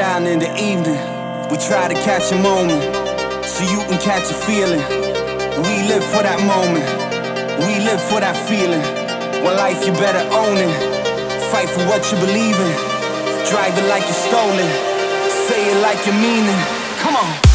down in the evening. We try to catch a moment so you can catch a feeling. We live for that moment. We live for that feeling. When life you better own it. Fight for what you believe in. Drive it like you stole it. Say it like you mean it. Come on.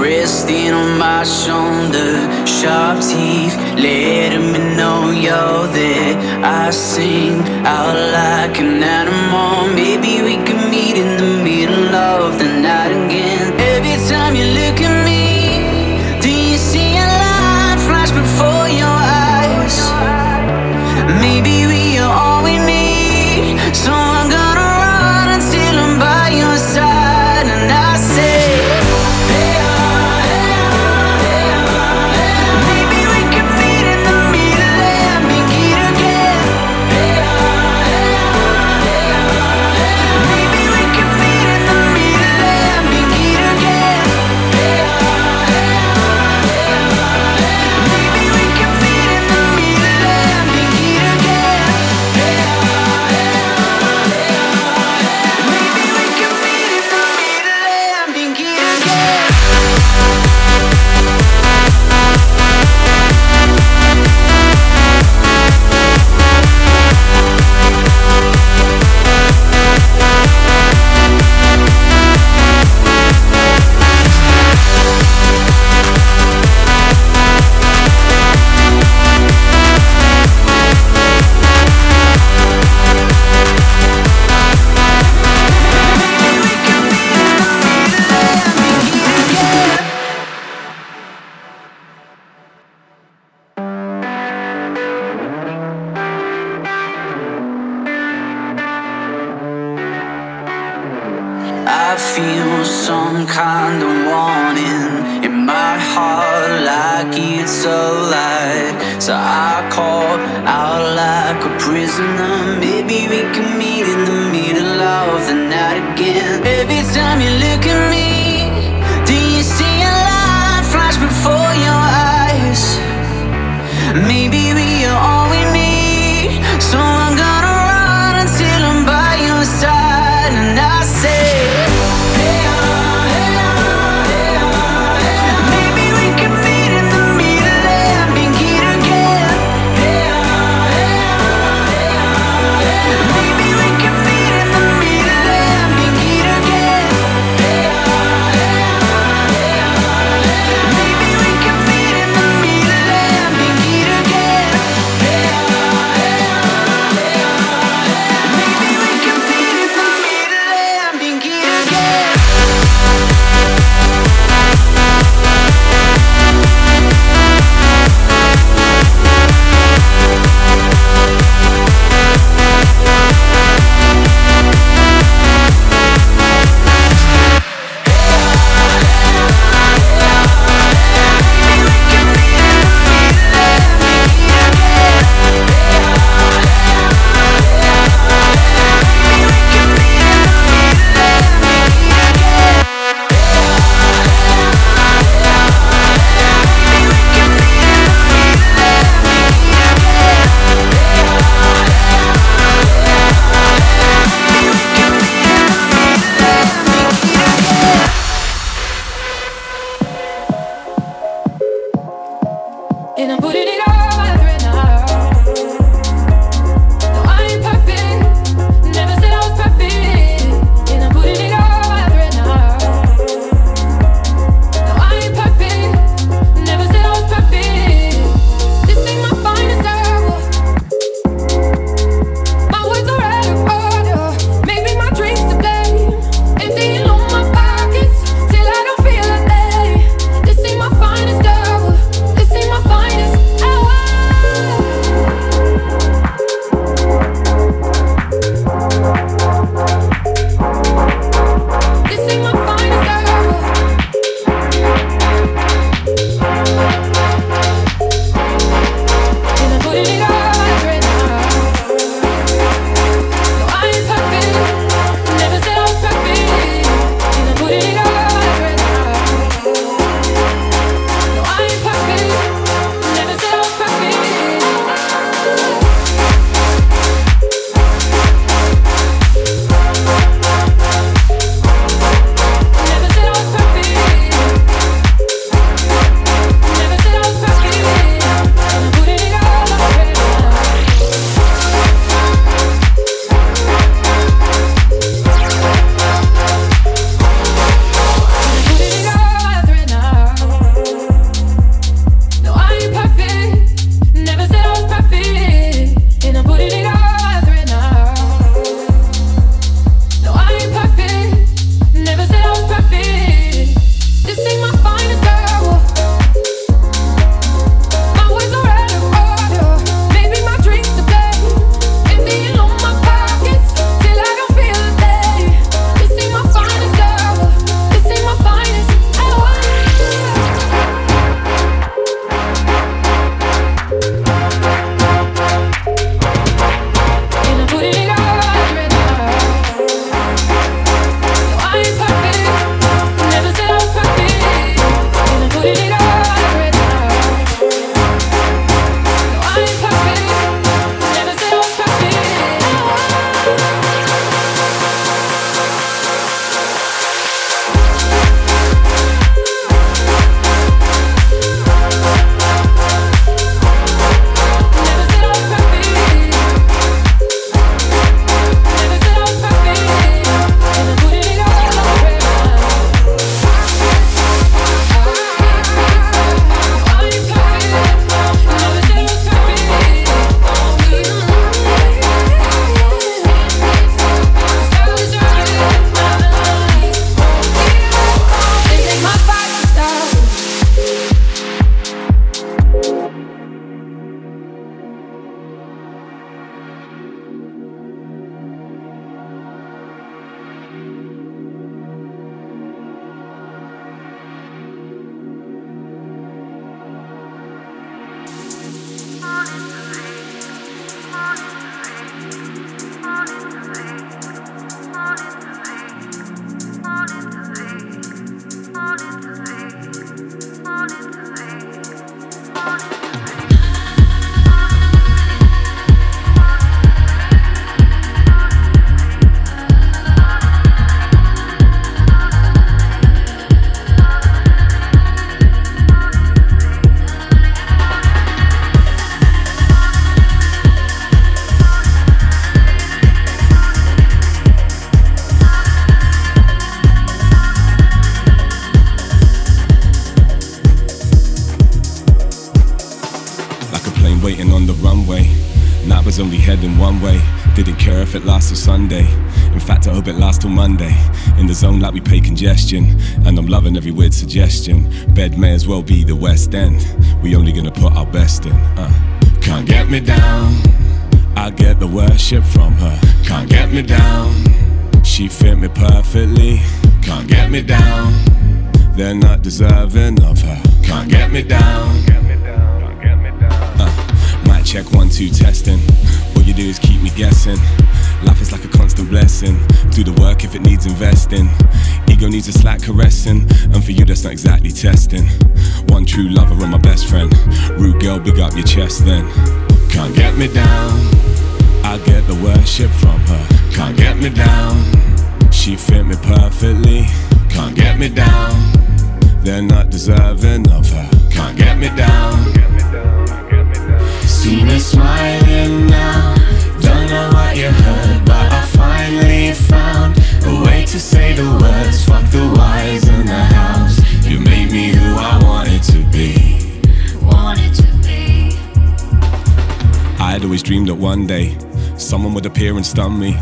resting on my shoulder. Sharp teeth letting me know oh, you're there. I sing out like an animal. Maybe we can meet in the I hope it lasts till Monday. In the zone like we pay congestion. And I'm loving every weird suggestion. Bed may as well be the West End. We only gonna put our best in. Uh. Can't get me down. I get the worship from her. Can't get me down. She fit me perfectly. Can't get me down. They're not deserving of her. Can't get me down. Can't get me down. Uh, mic check one two testing. All you do is keep me guessing. Life is like a constant blessing. Do the work if it needs investing. Ego needs a slight caressing, and for you that's not exactly testing. One true lover and my best friend. Rude girl, big up your chest then. Can't get me down. I get the worship from her. Can't get me down. She fit me perfectly. Can't get me down. They're not deserving of her. Can't get me down. See me smiling now. Don't know what you heard, finally found a way to say the words. Fuck the whys in the house. You made me who I wanted to be. Wanted to be. I had always dreamed that one day someone would appear and stun me.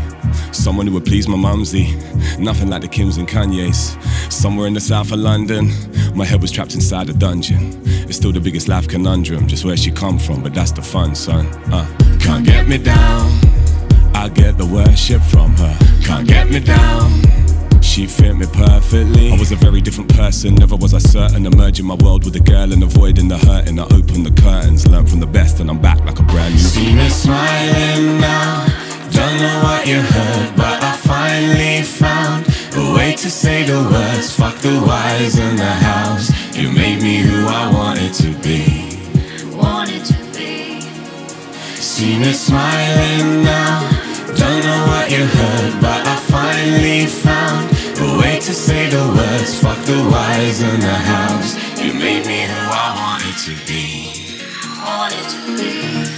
Someone who would please my mumsy. Nothing like the Kims and Kanye's. Somewhere in the south of London, my head was trapped inside a dungeon. It's still the biggest life conundrum, just where she come from, but that's the fun, son. Uh, can't get me down. I get the worship from her. Can't get me down. She fit me perfectly. I was a very different person, never was I certain. Emerging my world with a girl and avoiding the hurt. And I opened the curtains, learned from the best, and I'm back like a brand new. See me smiling now. Don't know what you heard, but I finally found a way to say the words. Fuck the whys in the house. You made me who I wanted to be. Wanted to be. See me smiling now. Don't know what you heard, but I finally found a way to say the words. Fuck the whys in the house. You made me who I wanted to be. Wanted to be.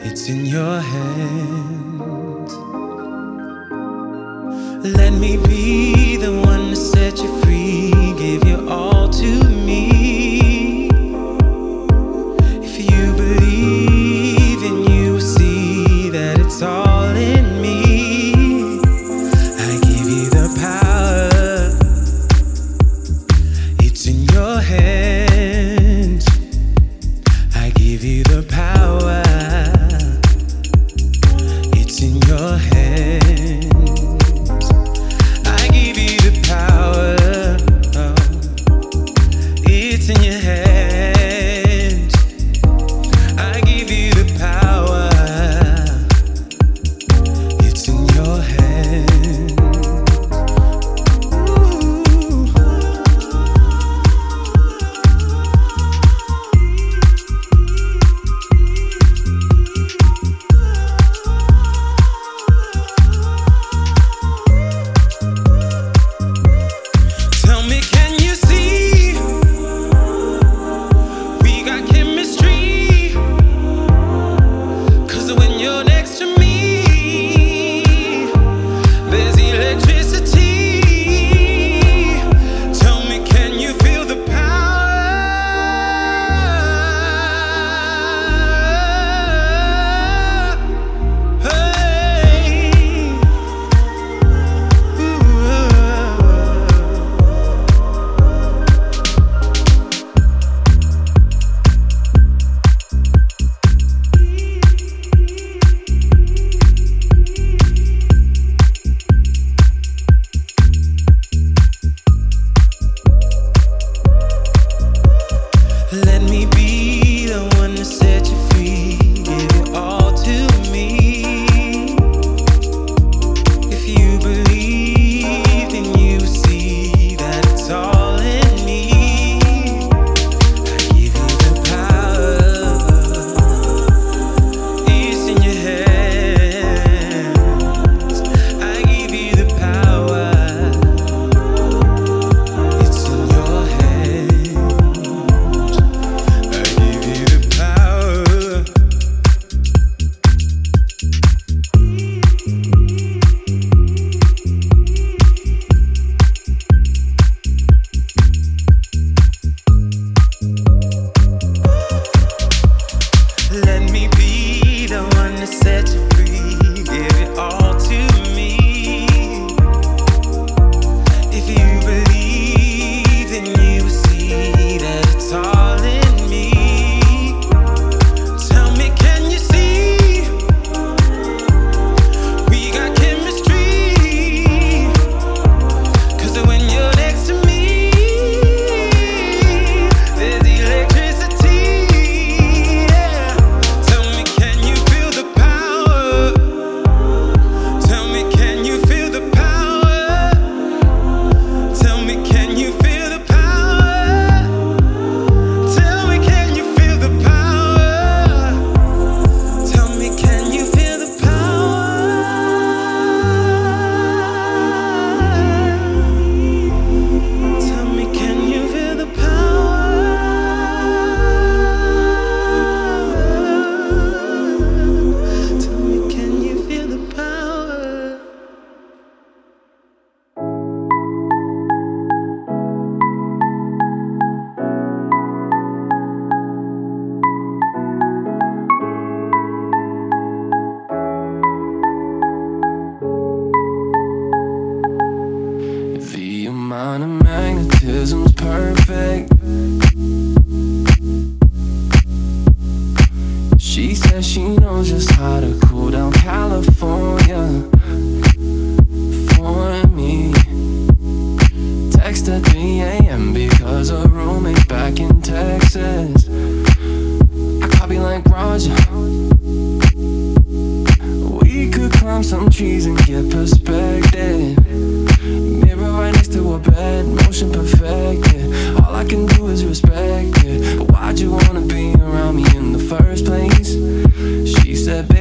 It's in your hands. Let me be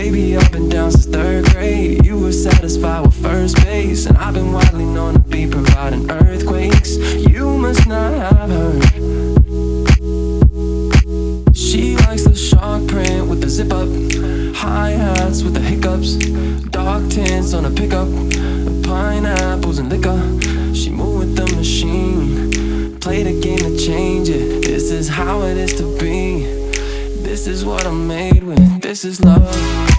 Baby, I've been down since third grade. You were satisfied with first base, and I've been widely known to be providing earthquakes. You must not have heard. She likes the shark print with the zip up, high hats with the hiccups, dark tints on a pickup, pineapples and liquor. She moved with the machine, play the game to change it. This is how it is to be. This is what I'm made with. This is love.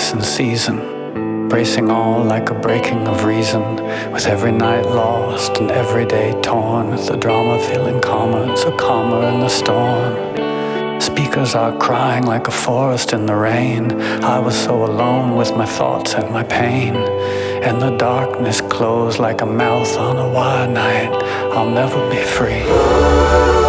Madness in season, bracing all like a breaking of reason, with every night lost and every day torn, with the drama feeling calmer, so calmer in the storm. Speakers are crying like a forest in the rain. I was so alone with my thoughts and my pain. And the darkness closed like a mouth on a wild night. I'll never be free.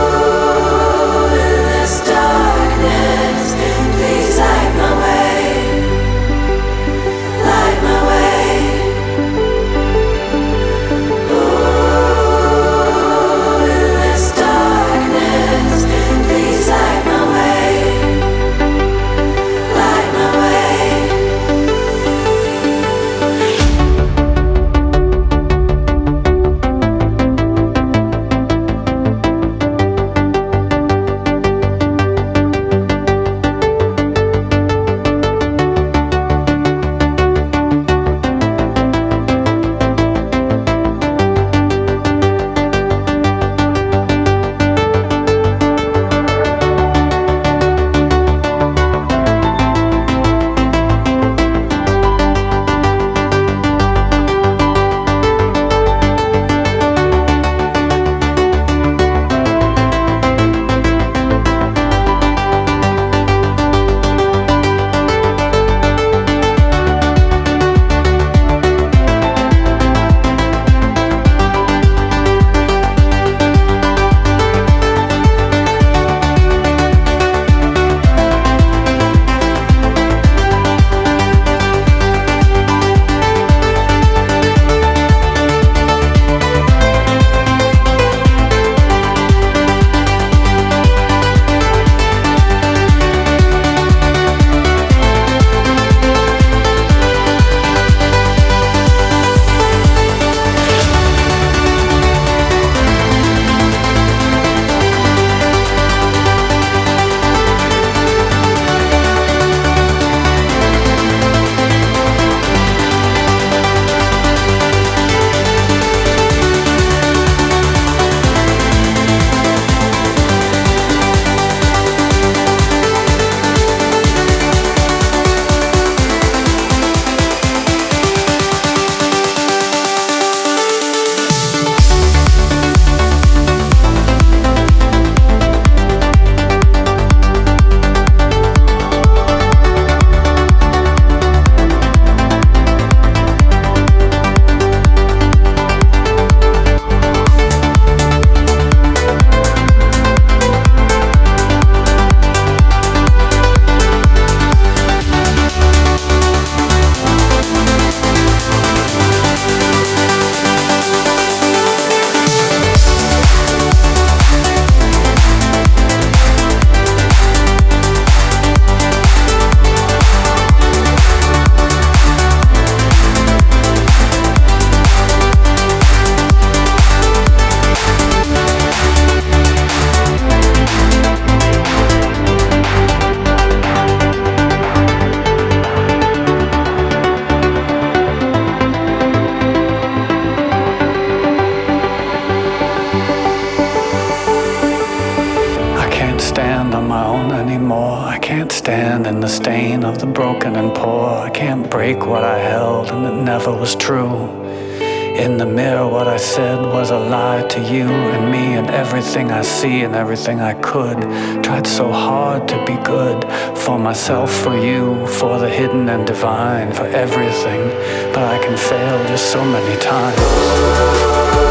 Everything I could. Tried so hard to be good for myself, for you, for the hidden and divine, for everything. But I can fail just so many times.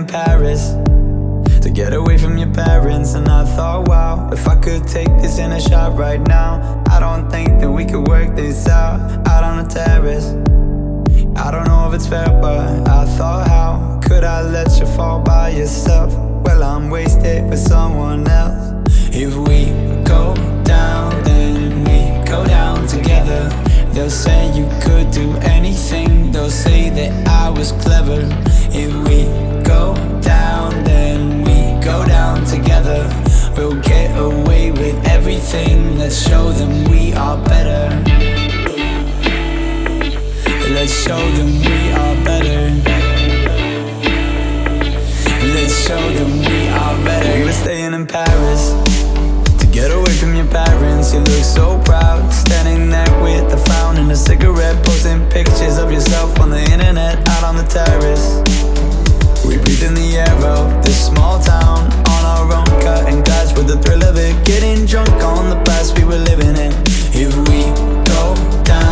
In Paris to get away from your parents. And I thought, wow, if I could take this in a shot right now, I don't think that we could work this out out on the terrace. I don't know if it's fair, but I thought, how could I let you fall by yourself? Well, I'm wasted for someone else. If we go down, then we go down together. They'll say you could do anything, they'll say that I was clever. If we go down, then we go down together. We'll get away with everything. Let's show them we are better. Let's show them we are better. Let's show them we are better. We were staying in Paris Get away from your parents, you look so proud. Standing there with a frown and a cigarette, posting pictures of yourself on the internet, out on the terrace. We breathe in the air of this small town, on our own, cutting glass with the thrill of it. Getting drunk on the past we were living in. If we go down.